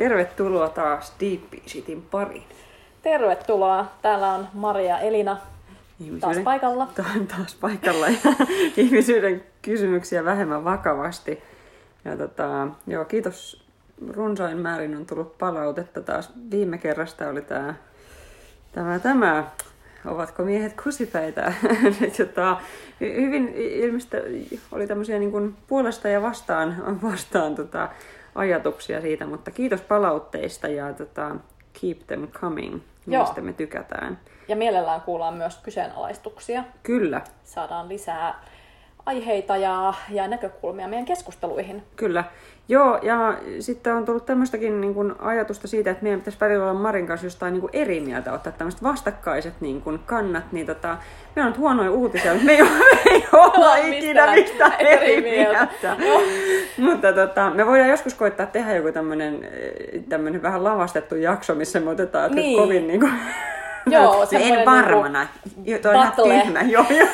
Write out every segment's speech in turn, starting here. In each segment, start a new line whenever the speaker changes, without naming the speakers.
Tervetuloa taas Deep Cityn pariin.
Tervetuloa. Täällä on Maria Elina taas paikalla.
Ta- taas paikalla ja ihmisyyden kysymyksiä vähemmän vakavasti. Ja tota, joo, kiitos runsain määrin on tullut palautetta taas. Viime kerrasta oli tämä, tämä, tämä ovatko miehet kusipäitä. tota, hyvin ilmeisesti oli tämmöisiä niin kuin puolesta ja vastaan, vastaan tota, ajatuksia siitä, mutta kiitos palautteista ja tota, keep them coming, mistä me tykätään.
Ja mielellään kuullaan myös kyseenalaistuksia.
Kyllä.
Saadaan lisää aiheita ja, ja näkökulmia meidän keskusteluihin.
Kyllä. Joo, ja sitten on tullut tämmöistäkin niin kuin ajatusta siitä, että meidän pitäisi välillä olla Marin kanssa jostain niin kuin eri mieltä, ottaa tämmöiset vastakkaiset niin kuin kannat, niin tota, me on nyt huonoja uutisia, mutta me ei, me ei olla ikinä mitään eri mieltä. mieltä. mutta tota, me voidaan joskus koittaa tehdä joku tämmöinen, tämmöinen vähän lavastettu jakso, missä me otetaan niin. kovin niin kuin,
Joo,
se en varmana. Niinku Tuo on tyhmä. Joo, joo.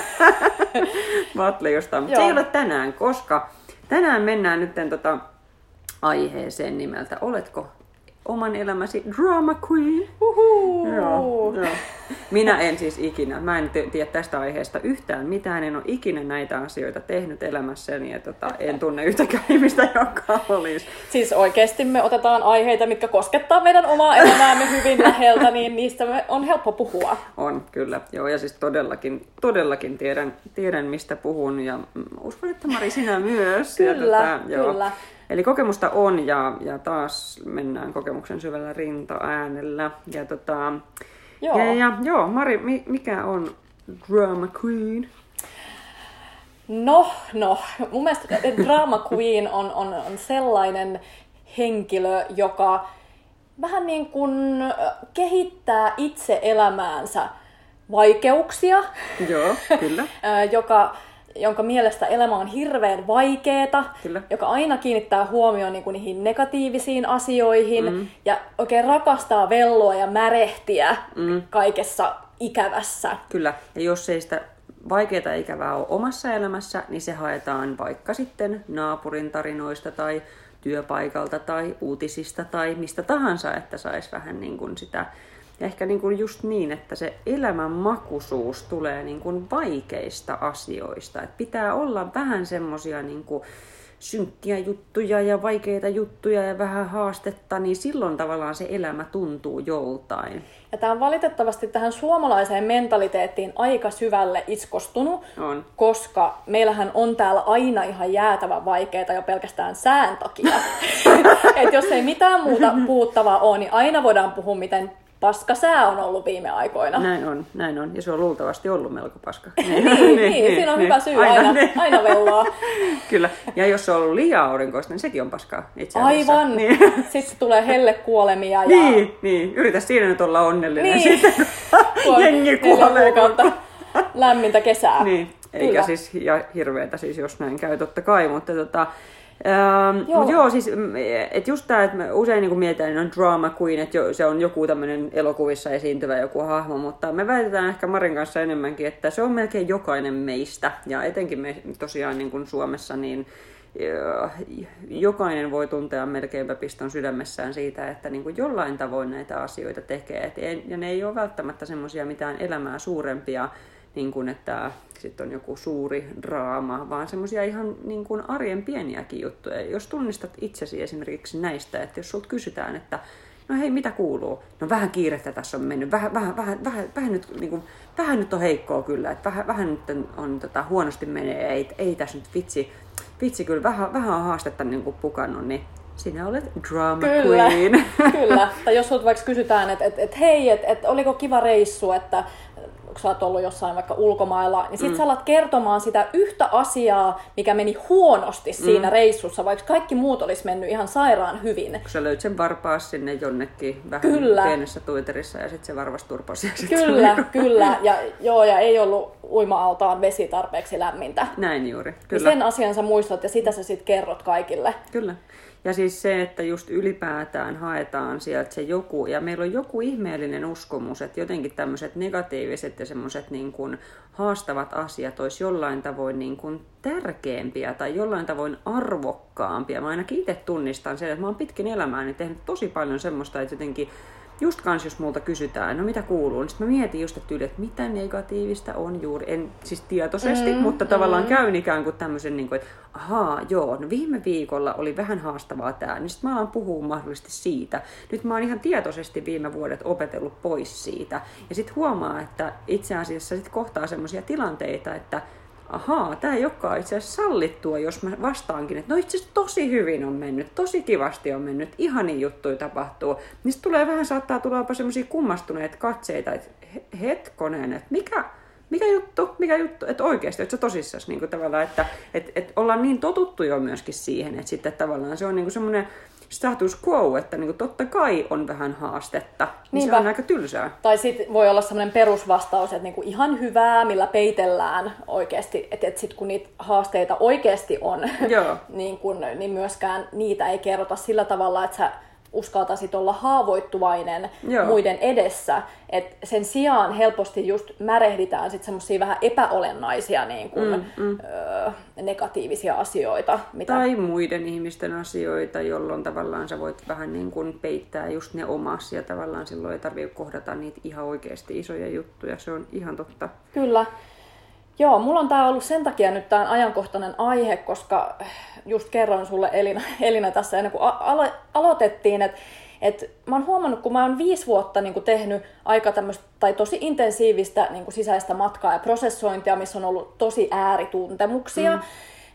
Battle jostain. Mutta se ei ole tänään, koska tänään mennään nyt tota, aiheeseen nimeltä Oletko oman elämäsi drama queen?
Joo,
joo. Minä en siis ikinä, mä en tiedä tästä aiheesta yhtään mitään, en ole ikinä näitä asioita tehnyt elämässäni ja tota, en tunne yhtäkään ihmistä, joka olisi.
Siis oikeasti me otetaan aiheita, mitkä koskettaa meidän omaa elämäämme hyvin läheltä, niin niistä me on helppo puhua.
On, kyllä. Joo, ja siis todellakin, todellakin tiedän, tiedän mistä puhun ja uskon, että Mari sinä myös.
Kyllä, ja tota, joo. kyllä.
Eli kokemusta on ja, ja taas mennään kokemuksen syvällä rinta-äänellä. Ja, tota, joo. Ja, ja, joo, Mari, mikä on Drama Queen?
No, no. Mun mielestä Drama Queen on, on, on sellainen henkilö, joka vähän niin kuin kehittää itse elämäänsä vaikeuksia.
Joo, kyllä.
joka jonka mielestä elämä on hirveän vaikeeta, Kyllä. joka aina kiinnittää huomioon niin kuin niihin negatiivisiin asioihin mm. ja oikein rakastaa velloa ja märehtiä mm. kaikessa ikävässä.
Kyllä, ja jos ei sitä vaikeaa ikävää ole omassa elämässä, niin se haetaan vaikka sitten naapurin tarinoista tai työpaikalta tai uutisista tai mistä tahansa, että saisi vähän niin kuin sitä ja ehkä niin kuin just niin, että se elämän makuisuus tulee niin kuin vaikeista asioista. Että pitää olla vähän semmoisia niin kuin synkkiä juttuja ja vaikeita juttuja ja vähän haastetta, niin silloin tavallaan se elämä tuntuu joltain.
Ja tämä on valitettavasti tähän suomalaiseen mentaliteettiin aika syvälle iskostunut,
on.
koska meillähän on täällä aina ihan jäätävän vaikeita jo pelkästään sään takia. Et jos ei mitään muuta puuttavaa ole, niin aina voidaan puhua, miten paska sää on ollut viime aikoina.
Näin on, näin on. Ja se on luultavasti ollut melko paska.
niin, niin, niin, niin, siinä on niin, hyvä syy aina, aina, niin. aina velloa.
Kyllä. Ja jos se on ollut liian aurinkoista, niin sekin on paskaa itse
asiassa. Aivan. Niin. Sitten tulee hellekuolemia. Ja...
Niin, niin. Yritä siinä nyt olla onnellinen niin. sitten, kun jengi kuolee.
lämmintä kesää.
Niin. Eikä Kyllä. siis ja hirveätä siis, jos näin käy totta kai, mutta tota, Ähm, joo. Mutta joo, siis mm, et just tämä, että usein niin mietitään, niin on drama queen, että se on joku tämmöinen elokuvissa esiintyvä joku hahmo, mutta me väitetään ehkä Marin kanssa enemmänkin, että se on melkein jokainen meistä, ja etenkin me tosiaan niin kuin Suomessa, niin jokainen voi tuntea melkeinpä piston sydämessään siitä, että niin kuin jollain tavoin näitä asioita tekee. Et, ja ne ei ole välttämättä semmoisia mitään elämää suurempia niin kuin, että sitten on joku suuri draama, vaan semmoisia ihan niin kuin arjen pieniäkin juttuja. Jos tunnistat itsesi esimerkiksi näistä, että jos sulta kysytään, että no hei, mitä kuuluu? No vähän kiirettä tässä on mennyt, vähän, vähän, vähän, vähän, vähän, nyt, niin kuin, vähän nyt on heikkoa kyllä, että vähän, vähän nyt on, tota, huonosti menee, ei, ei tässä nyt vitsi, vitsi kyllä, vähän, vähän on haastetta niin kuin pukannut, niin sinä olet drama
kyllä,
queen.
Kyllä, tai jos vaikka kysytään, että et, et, hei, että et, oliko kiva reissu, että kun sä oot ollut jossain vaikka ulkomailla, niin sit mm. sä alat kertomaan sitä yhtä asiaa, mikä meni huonosti siinä mm. reissussa, vaikka kaikki muut olisi mennyt ihan sairaan hyvin.
Kun sä löyt sen varpaas sinne jonnekin vähän kyllä. pienessä tuiterissa ja sitten se varvas turpasi.
Kyllä, kyllä. Ja, joo, ja ei ollut uima-altaan vesi tarpeeksi lämmintä.
Näin juuri,
Niin
kyllä.
sen asian sä muistat ja sitä sä sitten kerrot kaikille.
Kyllä. Ja siis se, että just ylipäätään haetaan sieltä se joku, ja meillä on joku ihmeellinen uskomus, että jotenkin tämmöiset negatiiviset ja semmoiset niin kuin haastavat asiat olisi jollain tavoin niin kuin tärkeämpiä tai jollain tavoin arvokkaampia. Mä ainakin itse tunnistan sen, että mä oon pitkin elämääni tehnyt tosi paljon semmoista, että jotenkin just kans jos multa kysytään, no mitä kuuluu, niin mä mietin just, että, tyyli, että mitä negatiivista on juuri, en siis tietoisesti, mm, mutta tavallaan mm. käyn ikään kuin tämmöisen, niin kuin, että ahaa, joo, no viime viikolla oli vähän haastavaa tämä, niin sitten mä alan puhua mahdollisesti siitä. Nyt mä oon ihan tietoisesti viime vuodet opetellut pois siitä. Ja sitten huomaa, että itse asiassa sit kohtaa semmoisia tilanteita, että ahaa, tämä ei olekaan itse asiassa sallittua, jos mä vastaankin, että no itse asiassa tosi hyvin on mennyt, tosi kivasti on mennyt, ihani juttuja tapahtuu. Sitten tulee vähän, saattaa tulla jopa semmoisia kummastuneita katseita, että he- hetkonen, että mikä, mikä juttu, mikä juttu, että oikeasti, että sä tosissas niin kuin tavallaan, että että että ollaan niin totuttu jo myöskin siihen, että sitten tavallaan se on niin kuin semmoinen status quo, että niin kuin totta kai on vähän haastetta, niin se on aika tylsää.
Tai sitten voi olla sellainen perusvastaus, että niinku ihan hyvää, millä peitellään oikeasti, että et sitten kun niitä haasteita oikeasti on,
Joo.
niin, kun, niin myöskään niitä ei kerrota sillä tavalla, että sä uskaltaisit olla haavoittuvainen
Joo.
muiden edessä. Et sen sijaan helposti just märehditään sitten semmoisia vähän epäolennaisia niin kun, mm, mm. Öö, negatiivisia asioita. Mitä...
Tai muiden ihmisten asioita, jolloin tavallaan sä voit vähän niin kuin peittää just ne omas ja tavallaan silloin ei tarvitse kohdata niitä ihan oikeasti isoja juttuja. Se on ihan totta.
Kyllä. Joo, mulla on tää ollut sen takia nyt tämä ajankohtainen aihe, koska just kerroin sulle Elina, Elina tässä ennen kuin alo- aloitettiin, että et mä oon huomannut, kun mä oon viisi vuotta niin tehnyt aika tämmöistä, tai tosi intensiivistä niin sisäistä matkaa ja prosessointia, missä on ollut tosi äärituntemuksia, mm.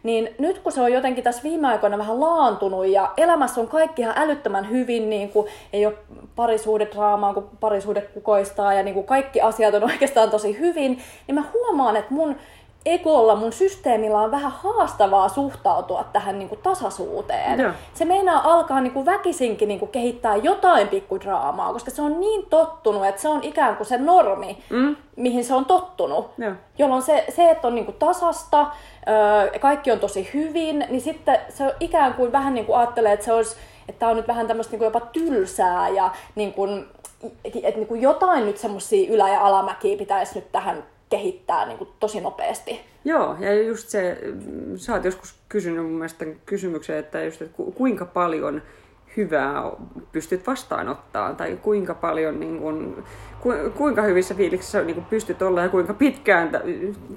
Niin nyt kun se on jotenkin tässä viime aikoina vähän laantunut ja elämässä on kaikki ihan älyttömän hyvin, niin kuin ei ole parisuhdedraamaa, kun parisuhde kukoistaa ja niin kuin kaikki asiat on oikeastaan tosi hyvin, niin mä huomaan, että mun egolla, mun systeemillä on vähän haastavaa suhtautua tähän niin kuin tasaisuuteen.
Joo.
Se meinaa alkaa niin kuin väkisinkin niin kuin kehittää jotain pikkudraamaa, koska se on niin tottunut, että se on ikään kuin se normi, mm. mihin se on tottunut.
Joo.
Jolloin se, se että on niin kuin tasasta, kaikki on tosi hyvin, niin sitten se on ikään kuin vähän niin kuin ajattelee, että se olisi että tämä on nyt vähän tämmöistä niin jopa tylsää ja niin kuin, että niin kuin jotain nyt semmoisia ylä- ja alamäkiä pitäisi nyt tähän kehittää niin kuin tosi nopeasti.
Joo, ja just se, sä oot joskus kysynyt mun mielestä kysymyksen, että, just, että ku- kuinka paljon hyvää pystyt vastaanottaa tai kuinka paljon niin kuin, ku, kuinka hyvissä fiiliksissä niin kuin pystyt olla ja kuinka pitkään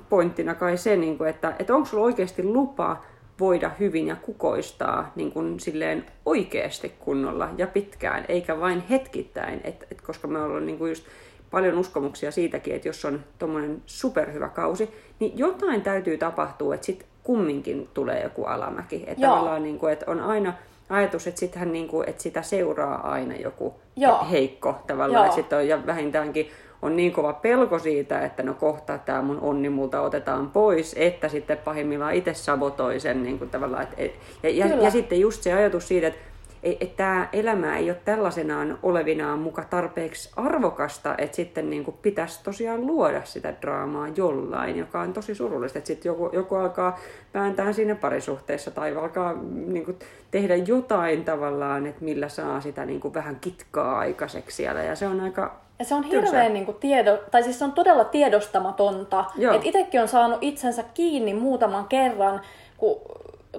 pointtina kai se, niin kuin, että, että onko sulla oikeasti lupa voida hyvin ja kukoistaa niin kuin silleen oikeasti kunnolla ja pitkään, eikä vain hetkittäin, et, et koska me ollaan niin kuin just paljon uskomuksia siitäkin, että jos on tuommoinen superhyvä kausi, niin jotain täytyy tapahtua, että sitten kumminkin tulee joku alamäki. Että
Joo.
tavallaan niin kuin, että on aina ajatus, että, sittenhän niin kuin, että sitä seuraa aina joku
Joo.
heikko tavallaan.
Joo.
Että sit on, ja vähintäänkin on niin kova pelko siitä, että no kohta tämä mun onni multa otetaan pois, että sitten pahimmillaan itse sabotoi sen niin kuin tavallaan. Et, ja, ja, ja sitten just se ajatus siitä, että että tämä elämä ei ole tällaisenaan olevinaan muka tarpeeksi arvokasta, että sitten niin kuin pitäisi tosiaan luoda sitä draamaa jollain, joka on tosi surullista. Että sitten joku, joku alkaa vääntää siinä parisuhteessa tai alkaa niin kuin tehdä jotain tavallaan, että millä saa sitä niin kuin vähän kitkaa aikaiseksi siellä. Ja se on aika
Ja se on hirveän niin kuin tiedo, tai siis se on todella tiedostamatonta. Että itsekin on saanut itsensä kiinni muutaman kerran, kun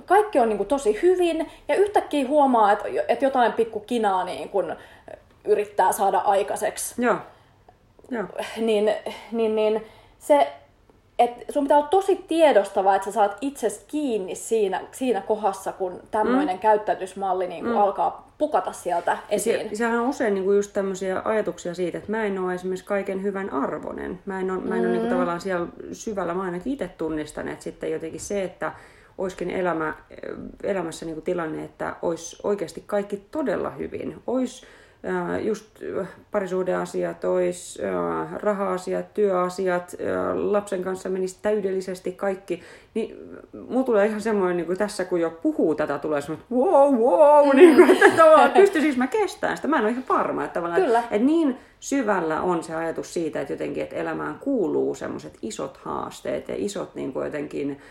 kaikki on niin kuin tosi hyvin, ja yhtäkkiä huomaa, että, että jotain pikku kinaa niin kuin yrittää saada aikaiseksi.
Joo. Joo.
Niin, niin, niin se, että sun pitää olla tosi tiedostava, että sä saat itses kiinni siinä, siinä kohdassa, kun tämmöinen mm. käyttäytysmalli niin kuin mm. alkaa pukata sieltä esiin.
Se, sehän on usein niinku just tämmöisiä ajatuksia siitä, että mä en ole esimerkiksi kaiken hyvän arvoinen. Mä en ole, mä en ole niinku tavallaan siellä syvällä, mä ainakin itse tunnistan, että sitten jotenkin se, että olisikin elämä, elämässä niinku tilanne, että olisi oikeasti kaikki todella hyvin. Olisi just parisuhdeasiat, ois raha-asiat, työasiat, lapsen kanssa menisi täydellisesti kaikki, niin mulla tulee ihan semmoinen, niin kuin tässä kun jo puhuu tätä, tulee semmoinen, wow, wow, mm. niin kuin, että tavallaan pystyisikö mä kestämään sitä. Mä en ole ihan varma, että, tavallaan, Kyllä. että niin syvällä on se ajatus siitä, että jotenkin, että elämään kuuluu semmoiset isot haasteet ja isot niin kuin jotenkin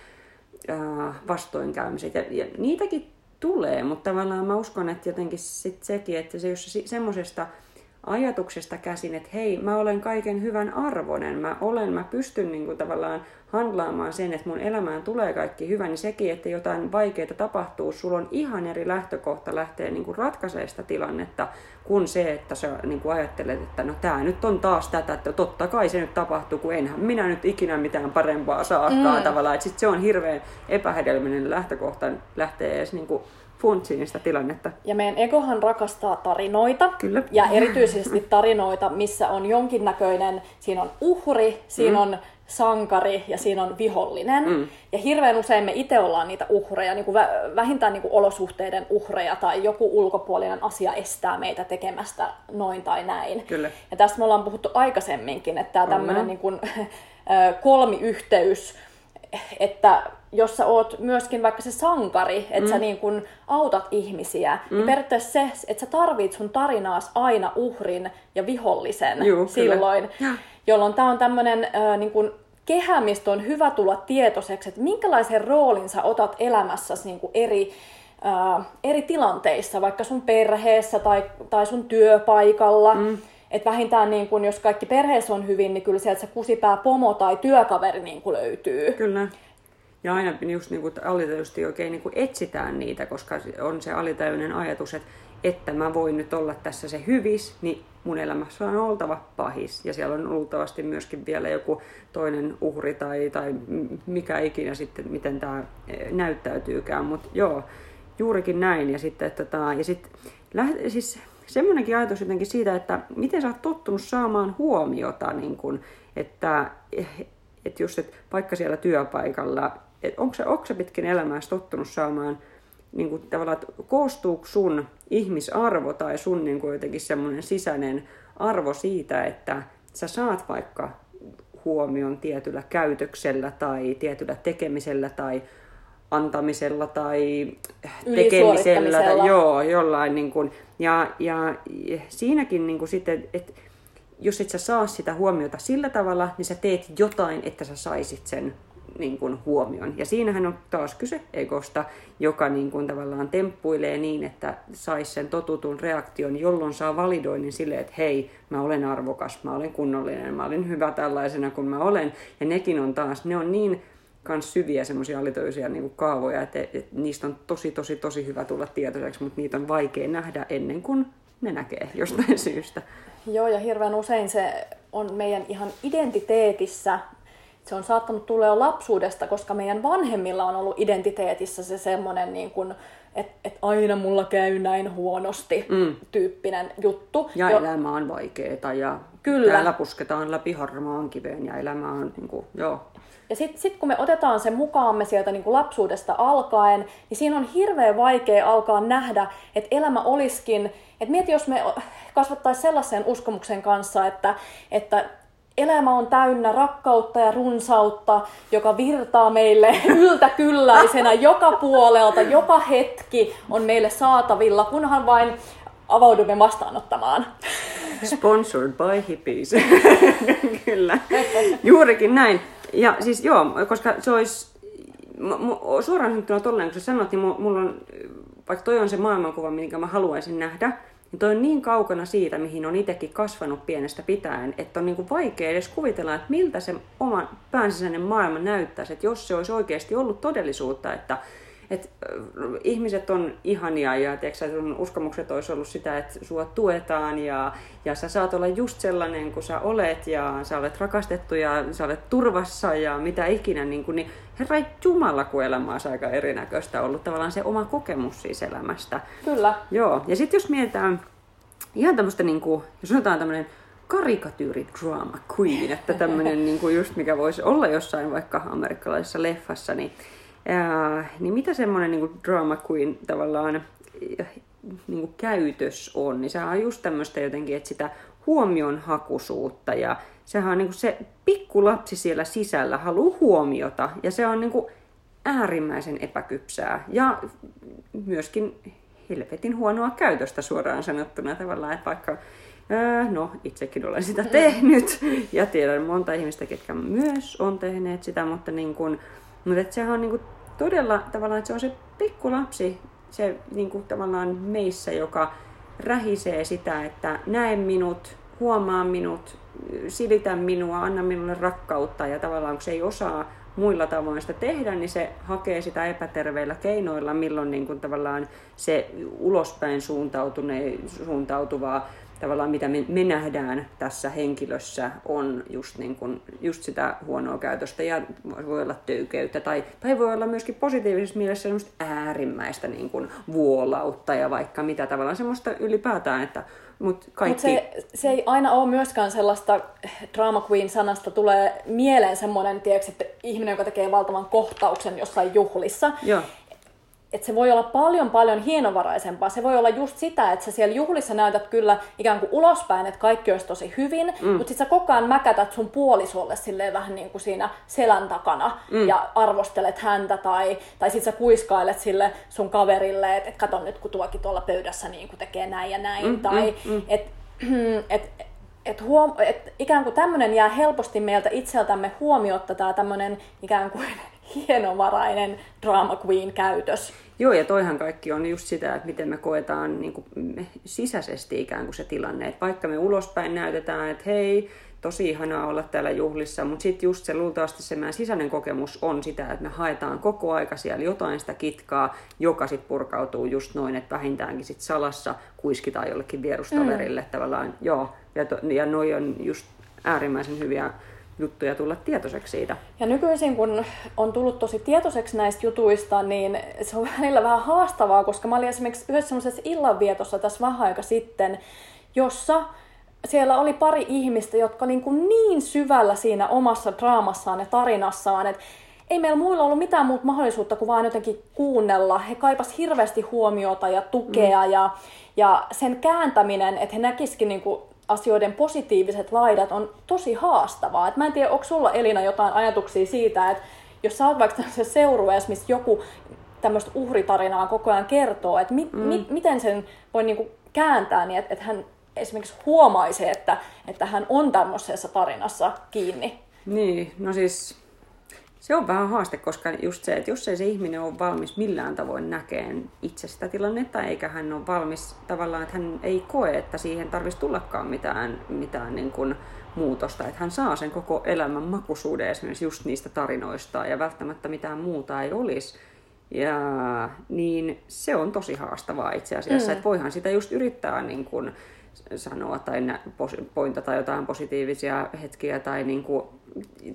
vastoinkäymiset. Ja, ja niitäkin tulee, mutta tavallaan mä uskon, että jotenkin sit sekin, että se jos semmoisesta ajatuksesta käsin, että hei, mä olen kaiken hyvän arvoinen, mä olen, mä pystyn niin kuin tavallaan handlaamaan sen, että mun elämään tulee kaikki hyvä, niin sekin, että jotain vaikeaa tapahtuu, sulla on ihan eri lähtökohta lähteä niin kuin ratkaisemaan sitä tilannetta, kuin se, että sä niin kuin ajattelet, että no tää nyt on taas tätä, että totta kai se nyt tapahtuu, kun enhän minä nyt ikinä mitään parempaa saakaan mm. tavallaan. Että sit se on hirveän epähedelminen lähtökohta lähteä edes niin kuin funtsiin sitä tilannetta.
Ja meidän egohan rakastaa tarinoita.
Kyllä.
Ja erityisesti tarinoita, missä on jonkinnäköinen, siinä on uhri, siinä mm. on sankari ja siinä on vihollinen. Mm. Ja hirveän usein me itse ollaan niitä uhreja, niin kuin vähintään niin kuin olosuhteiden uhreja tai joku ulkopuolinen asia estää meitä tekemästä noin tai näin.
Kyllä.
Ja tästä me ollaan puhuttu aikaisemminkin, että tämä tämmöinen niin kuin, kolmiyhteys, että jos sä oot myöskin vaikka se sankari, että mm. sä niin kun autat ihmisiä, niin mm. niin periaatteessa se, että sä tarvit sun tarinaas aina uhrin ja vihollisen Juu, silloin, kyllä. jolloin tämä on tämmöinen äh, niin kun kehä, mistä on hyvä tulla tietoiseksi, että minkälaisen roolin sä otat elämässäsi niin eri, äh, eri tilanteissa, vaikka sun perheessä tai, tai sun työpaikalla. Mm. Että vähintään niin kun, jos kaikki perheessä on hyvin, niin kyllä sieltä se kusipää pomo tai työkaveri niin löytyy.
Kyllä. Ja aina just niin kuin alitajuisesti oikein niin kuin etsitään niitä, koska on se alitajuinen ajatus, että, että mä voin nyt olla tässä se hyvis, niin mun elämässä on oltava pahis. Ja siellä on luultavasti myöskin vielä joku toinen uhri tai, tai mikä ikinä sitten, miten tämä eh, näyttäytyykään. Mutta joo, juurikin näin. Ja sitten, että tota, ja sit, siis semmoinenkin ajatus jotenkin siitä, että miten sä oot tottunut saamaan huomiota, niin kun, että, että just, että vaikka siellä työpaikalla että onko se, onko se pitkin elämää tottunut saamaan niin kuin, tavallaan, että koostuuko sun ihmisarvo tai sun niin kuin, jotenkin semmoinen sisäinen arvo siitä, että sä saat vaikka huomion tietyllä käytöksellä tai tietyllä tekemisellä tai antamisella tai tekemisellä tai joo, jollain niin kuin, ja, ja siinäkin niin kuin sitten, että jos et sä saa sitä huomiota sillä tavalla, niin sä teet jotain, että sä saisit sen niin kuin huomion. Ja siinähän on taas kyse egosta, joka niin kuin tavallaan temppuilee niin, että saisi sen totutun reaktion, jolloin saa validoinnin sille, että hei, mä olen arvokas, mä olen kunnollinen, mä olen hyvä tällaisena kuin mä olen. Ja nekin on taas, ne on niin kans syviä semmoisia alitoisia niin kuin kaavoja, että, että niistä on tosi, tosi, tosi hyvä tulla tietoiseksi, mutta niitä on vaikea nähdä ennen kuin ne näkee jostain syystä.
Joo, ja hirveän usein se on meidän ihan identiteetissä se on saattanut tulla jo lapsuudesta, koska meidän vanhemmilla on ollut identiteetissä se semmoinen, niin kuin, että et aina mulla käy näin huonosti mm. tyyppinen juttu.
Ja jo... elämä on vaikeaa ja Kyllä. täällä pusketaan läpi harmaan kiveen ja elämä on, niin kuin, joo.
Ja sitten sit kun me otetaan sen mukaamme sieltä niin kuin lapsuudesta alkaen, niin siinä on hirveän vaikea alkaa nähdä, että elämä olisikin, että mieti jos me kasvattaisiin sellaisen uskomuksen kanssa, että, että elämä on täynnä rakkautta ja runsautta, joka virtaa meille yltäkylläisenä joka puolelta, joka hetki on meille saatavilla, kunhan vain avaudumme vastaanottamaan.
Sponsored by hippies. Kyllä, juurikin näin. Ja siis joo, koska se olisi, suoraan sanottuna tolleen, kun sä sanot, niin mulla on, vaikka toi on se maailmankuva, minkä mä haluaisin nähdä, niin toi on niin kaukana siitä, mihin on itsekin kasvanut pienestä pitäen, että on niin kuin vaikea edes kuvitella, että miltä se oman päänsisäinen maailma näyttäisi, että jos se olisi oikeasti ollut todellisuutta, että että ihmiset on ihania ja tiedätkö, sun uskomukset olisi ollut sitä, että sua tuetaan ja, ja sä saat olla just sellainen kuin sä olet ja sä olet rakastettu ja sä olet turvassa ja mitä ikinä, niin, kuin, niin herra Jumala, kun elämä olisi aika erinäköistä ollut tavallaan se oma kokemus siis elämästä.
Kyllä.
Joo, ja sitten jos mietitään ihan tämmöistä, niin kuin, jos sanotaan tämmöinen karikatyyri drama queen, että tämmöinen niin kuin just mikä voisi olla jossain vaikka amerikkalaisessa leffassa, niin Ää, niin mitä semmoinen niin drama queen tavallaan, niin kuin käytös on, niin sehän on just tämmöistä jotenkin, että sitä huomionhakuisuutta ja sehän on niin kuin se pikkulapsi siellä sisällä haluaa huomiota ja se on niin kuin äärimmäisen epäkypsää. Ja myöskin helvetin huonoa käytöstä suoraan sanottuna tavallaan, että vaikka No, itsekin olen sitä tehnyt ja tiedän monta ihmistä, ketkä myös on tehneet sitä, mutta, niin kun, mutta että sehän on niin kun todella tavallaan, että se on se pikkulapsi, se niin kun tavallaan meissä, joka rähisee sitä, että näe minut, huomaa minut, silitä minua, anna minulle rakkautta. Ja tavallaan kun se ei osaa muilla tavoin sitä tehdä, niin se hakee sitä epäterveillä keinoilla, milloin niin kuin tavallaan se ulospäin suuntautuvaa tavallaan mitä me, me nähdään tässä henkilössä on just, niin kuin, just sitä huonoa käytöstä ja voi olla töykeyttä tai, tai voi olla myöskin positiivisessa mielessä semmoista äärimmäistä niin kuin vuolautta ja vaikka mitä tavallaan semmoista ylipäätään, että mut kaikki...
Mut se, se ei aina ole myöskään sellaista drama queen sanasta tulee mieleen semmoinen, tiedätkö, että ihminen, joka tekee valtavan kohtauksen jossain juhlissa.
Joo
että se voi olla paljon paljon hienovaraisempaa. Se voi olla just sitä, että sä siellä juhlissa näytät kyllä ikään kuin ulospäin, että kaikki olisi tosi hyvin, mm. mutta sitten sä koko ajan mäkätät sun puolisolle silleen vähän niin kuin siinä selän takana mm. ja arvostelet häntä tai, tai sitten sä kuiskailet sille sun kaverille, että et kato nyt kun tuokin tuolla pöydässä niin kuin tekee näin ja näin. Mm, tai mm, mm. että et, et huom- et ikään kuin tämmöinen jää helposti meiltä itseltämme huomiotta tämä tämmöinen ikään kuin hienovarainen drama queen käytös.
Joo, ja toihan kaikki on just sitä, että miten me koetaan niin kuin me sisäisesti ikään kuin se tilanne. Että vaikka me ulospäin näytetään, että hei, tosi ihanaa olla täällä juhlissa, mutta sitten just se luultavasti se meidän sisäinen kokemus on sitä, että me haetaan koko aika siellä jotain sitä kitkaa, joka sitten purkautuu just noin, että vähintäänkin sitten salassa kuiskitaan jollekin vierustoverille mm. tavallaan. Joo, ja, to, ja noi on just äärimmäisen hyviä juttuja tulla tietoiseksi siitä.
Ja nykyisin, kun on tullut tosi tietoiseksi näistä jutuista, niin se on välillä vähän haastavaa, koska mä olin esimerkiksi yhdessä semmoisessa illanvietossa tässä vähän aika sitten, jossa siellä oli pari ihmistä, jotka niin, kuin niin syvällä siinä omassa draamassaan ja tarinassaan, että ei meillä muilla ollut mitään muuta mahdollisuutta kuin vaan jotenkin kuunnella. He kaipas hirveästi huomiota ja tukea mm. ja, ja sen kääntäminen, että he näkisikin niin kuin asioiden positiiviset laidat on tosi haastavaa. Et mä en tiedä, onko sulla Elina jotain ajatuksia siitä, että jos sä oot vaikka tämmöisessä seurueessa, missä joku tämmöistä uhritarinaa koko ajan kertoo, että mi- mm. mi- miten sen voi niinku kääntää niin, että, että hän esimerkiksi huomaisi, että, että hän on tämmöisessä tarinassa kiinni.
Niin, no siis se on vähän haaste, koska just se, että jos ei se ihminen ole valmis millään tavoin näkeen itse sitä tilannetta, eikä hän ole valmis tavallaan, että hän ei koe, että siihen tarvitsisi tullakaan mitään, mitään niin kuin muutosta, että hän saa sen koko elämän makuisuuden esimerkiksi just niistä tarinoista ja välttämättä mitään muuta ei olisi, ja niin se on tosi haastavaa itse asiassa, mm. että voihan sitä just yrittää niin kuin, sanoa tai pointata jotain positiivisia hetkiä tai niin kuin,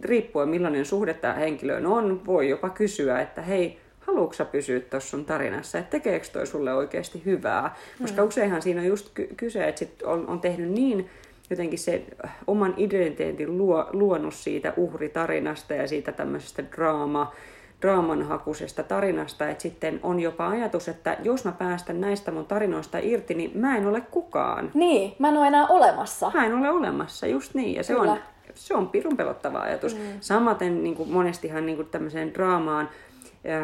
riippuen millainen suhde tämä henkilöön on, voi jopa kysyä, että hei, haluatko pysyä tuossa sun tarinassa, että tekeekö toi sulle oikeasti hyvää? Koska mm. useinhan siinä on just kyse, että sit on, on tehnyt niin jotenkin se oman identiteetin luo, luonut siitä uhritarinasta ja siitä tämmöisestä draama, draamanhakuisesta tarinasta, että sitten on jopa ajatus, että jos mä päästän näistä mun tarinoista irti, niin mä en ole kukaan.
Niin, mä en ole enää olemassa.
Mä en ole olemassa, just niin. Ja se on, se on pirun pelottava ajatus. Mm. Samaten niin kuin monestihan niin kuin tämmöiseen draamaan, ja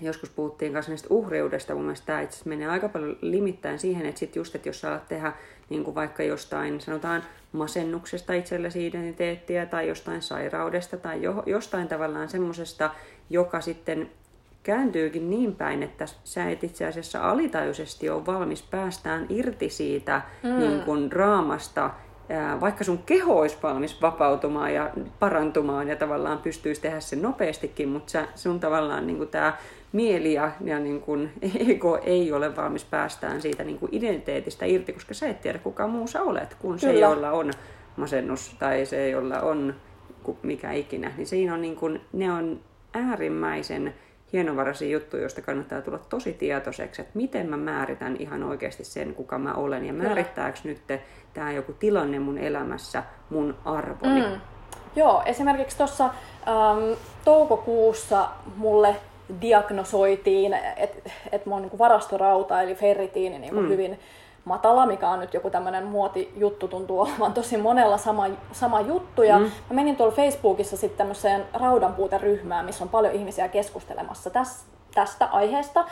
joskus puhuttiin kanssa näistä uhriudesta, mun mielestä tämä itse menee aika paljon limittäin siihen, että sit just, että jos sä alat tehdä niin kuin vaikka jostain, sanotaan masennuksesta itsellesi identiteettiä tai jostain sairaudesta tai jo, jostain tavallaan semmoisesta, joka sitten kääntyykin niin päin, että sä et itse asiassa alitajuisesti ole valmis päästään irti siitä mm. niin kuin draamasta, vaikka sun keho olisi valmis vapautumaan ja parantumaan ja tavallaan pystyisi tehdä sen nopeastikin, mutta sä, sun tavallaan niin tämä mieli ja, ja niin kuin ego ei ole valmis päästään siitä niin kuin identiteetistä irti, koska sä et tiedä kuka muu sä olet, kun Kyllä. se, jolla on masennus tai se, jolla on mikä ikinä. Niin siinä on niin kuin, ne on äärimmäisen hienovaraisia juttuja, joista kannattaa tulla tosi tietoiseksi, että miten mä määritän ihan oikeasti sen, kuka mä olen, ja määrittääkö nyt tämä joku tilanne mun elämässä mun arvoni. Mm.
Joo, esimerkiksi tuossa ähm, toukokuussa mulle diagnosoitiin, että et mun niin varastorauta eli ferritiini niin mm. hyvin matala, mikä on nyt joku tämmöinen muotijuttu, tuntuu olevan tosi monella sama, sama juttu. Ja mm. mä menin tuolla Facebookissa sitten tämmöiseen raudanpuuteryhmään, missä on paljon ihmisiä keskustelemassa täs, tästä aiheesta.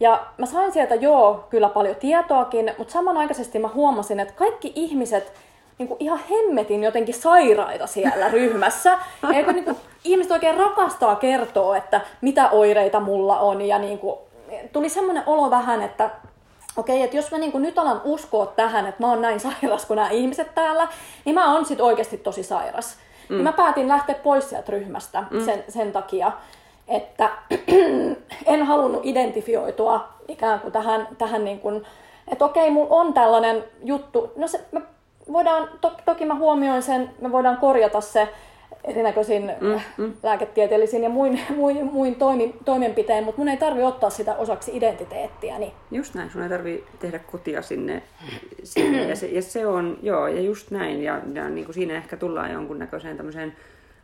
Ja mä sain sieltä joo kyllä paljon tietoakin, mutta samanaikaisesti mä huomasin, että kaikki ihmiset niin kuin ihan hemmetin jotenkin sairaita siellä ryhmässä. Ja niin kuin, ihmiset oikein rakastaa kertoa, että mitä oireita mulla on. Ja niin kuin, tuli semmoinen olo vähän, että okei, että jos mä niin kuin nyt alan uskoa tähän, että mä oon näin sairas kuin nämä ihmiset täällä, niin mä oon sit oikeasti tosi sairas. Mm. Ja mä päätin lähteä pois sieltä ryhmästä mm. sen, sen takia, että en halunnut identifioitua ikään kuin tähän, tähän niin kuin, että okei, mulla on tällainen juttu, no se, me voidaan, to, toki mä huomioin sen, me voidaan korjata se erinäköisin mm, mm. lääketieteellisin ja muin, muin, muin toimi, toimenpiteen, mutta mun ei tarvi ottaa sitä osaksi identiteettiä. Niin.
Just näin, sun ei tarvi tehdä kotia sinne. sinne. Ja, se, ja se on, joo, ja just näin. Ja, ja niin kuin siinä ehkä tullaan jonkunnäköiseen tämmöiseen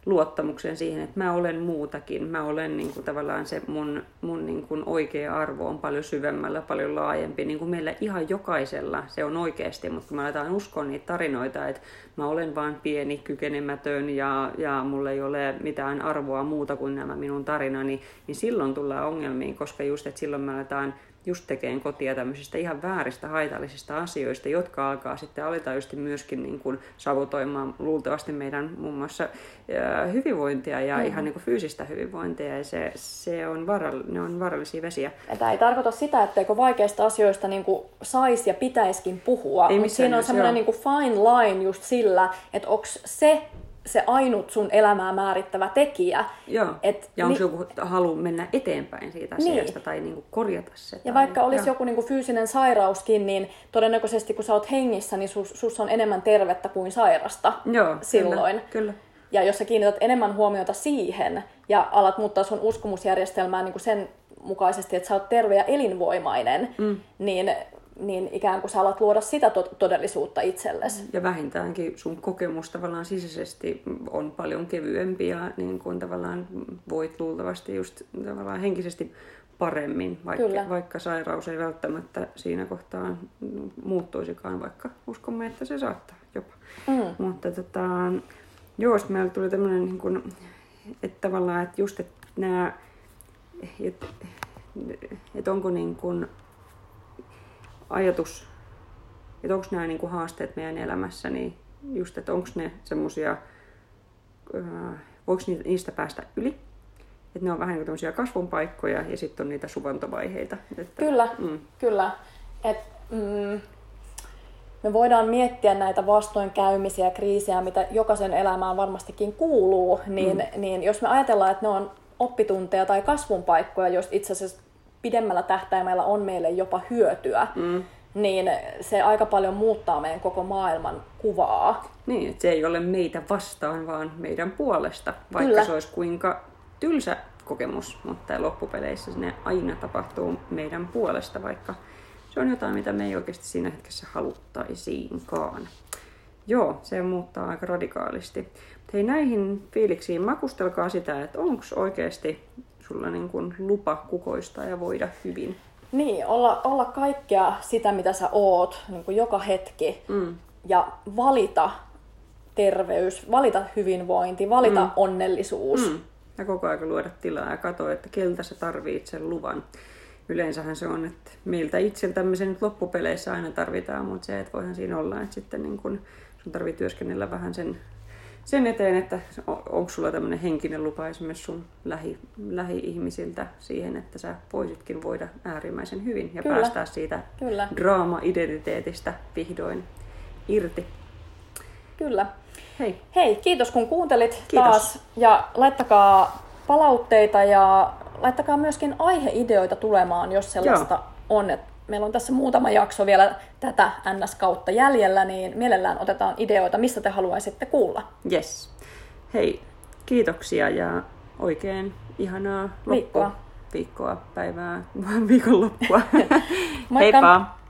luottamuksen siihen, että mä olen muutakin. Mä olen niin kuin, tavallaan se mun, mun niin kuin, oikea arvo on paljon syvemmällä, paljon laajempi. Niin kuin meillä ihan jokaisella se on oikeasti, mutta kun me aletaan uskoa niitä tarinoita, että mä olen vain pieni, kykenemätön ja, ja mulla ei ole mitään arvoa muuta kuin nämä minun tarinani, niin silloin tullaan ongelmiin, koska just, että silloin me aletaan just tekeen kotia tämmöisistä ihan vääristä haitallisista asioista, jotka alkaa sitten alitajuisesti myöskin niin kuin savutoimaan luultavasti meidän muun muassa hyvinvointia ja mm. ihan niin kuin fyysistä hyvinvointia ja se, se on varal, ne on vaarallisia vesiä.
Tämä ei tarkoita sitä, etteikö vaikeista asioista niin kuin saisi ja pitäisikin puhua, ei mutta siinä on semmoinen niin fine line just sillä, että onko se se ainut sun elämää määrittävä tekijä.
Joo. Et, ja onko ni- joku halu mennä eteenpäin siitä niin. asiasta niin. tai niinku korjata se?
Ja tai... vaikka olisi Joo. joku niinku fyysinen sairauskin, niin todennäköisesti kun sä oot hengissä, niin sus, sus on enemmän tervettä kuin sairasta
Joo,
silloin.
Kyllä, kyllä.
Ja jos sä kiinnität enemmän huomiota siihen ja alat muuttaa sun uskomusjärjestelmää niin kuin sen mukaisesti, että sä oot terve ja elinvoimainen, mm. niin niin ikään kuin sä alat luoda sitä to- todellisuutta itsellesi.
Ja vähintäänkin sun kokemus tavallaan sisäisesti on paljon kevyempi ja niin kuin tavallaan voit luultavasti just tavallaan henkisesti paremmin, vaikka, vaikka sairaus ei välttämättä siinä kohtaa muuttuisikaan, vaikka uskomme, että se saattaa jopa. Mm. Mutta tota, joo, sitten meillä tuli tämmöinen, niin kuin, että tavallaan, että just, että nämä, että, että onko niin kuin, ajatus, että onko nämä niin kuin haasteet meidän elämässä, niin just, että onko ne semmoisia, voiko niistä päästä yli, että ne on vähän niin kuin kasvun paikkoja ja sitten on niitä suvantovaiheita. Että,
kyllä, mm. kyllä. Et, mm, me voidaan miettiä näitä vastoinkäymisiä ja kriisejä, mitä jokaisen elämään varmastikin kuuluu, niin, mm. niin jos me ajatellaan, että ne on oppitunteja tai kasvun paikkoja, joista itse asiassa pidemmällä tähtäimellä on meille jopa hyötyä, mm. niin se aika paljon muuttaa meidän koko maailman kuvaa.
Niin, että se ei ole meitä vastaan, vaan meidän puolesta, vaikka Kyllä. se olisi kuinka tylsä kokemus, mutta loppupeleissä ne aina tapahtuu meidän puolesta, vaikka se on jotain, mitä me ei oikeasti siinä hetkessä haluttaisiinkaan. Joo, se muuttaa aika radikaalisti. Hei, näihin fiiliksiin makustelkaa sitä, että onko oikeasti sulla niin kuin lupa kukoistaa ja voida hyvin.
Niin, olla, olla kaikkea sitä, mitä sä oot, niin kuin joka hetki. Mm. Ja valita terveys, valita hyvinvointi, valita mm. onnellisuus. Mm.
Ja koko ajan luoda tilaa ja katsoa, että keltä sä tarvitset sen luvan. Yleensähän se on, että meiltä itseltämme se nyt loppupeleissä aina tarvitaan, mutta se, että voihan siinä olla, että sitten niin kun sun tarvii työskennellä vähän sen sen eteen, että onko sulla tämmöinen henkinen lupa esimerkiksi sun lähi, lähi-ihmisiltä siihen, että sä voisitkin voida äärimmäisen hyvin ja Kyllä. päästää siitä Kyllä. draama-identiteetistä vihdoin irti.
Kyllä.
Hei.
Hei, kiitos kun kuuntelit kiitos. taas ja laittakaa palautteita ja laittakaa myöskin aiheideoita tulemaan, jos sellaista Joo. on. Että meillä on tässä muutama jakso vielä tätä NS-kautta jäljellä, niin mielellään otetaan ideoita, mistä te haluaisitte kuulla.
Yes. Hei, kiitoksia ja oikein ihanaa loppua. Viikkoa. Viikkoa, päivää, viikonloppua.
Heippa!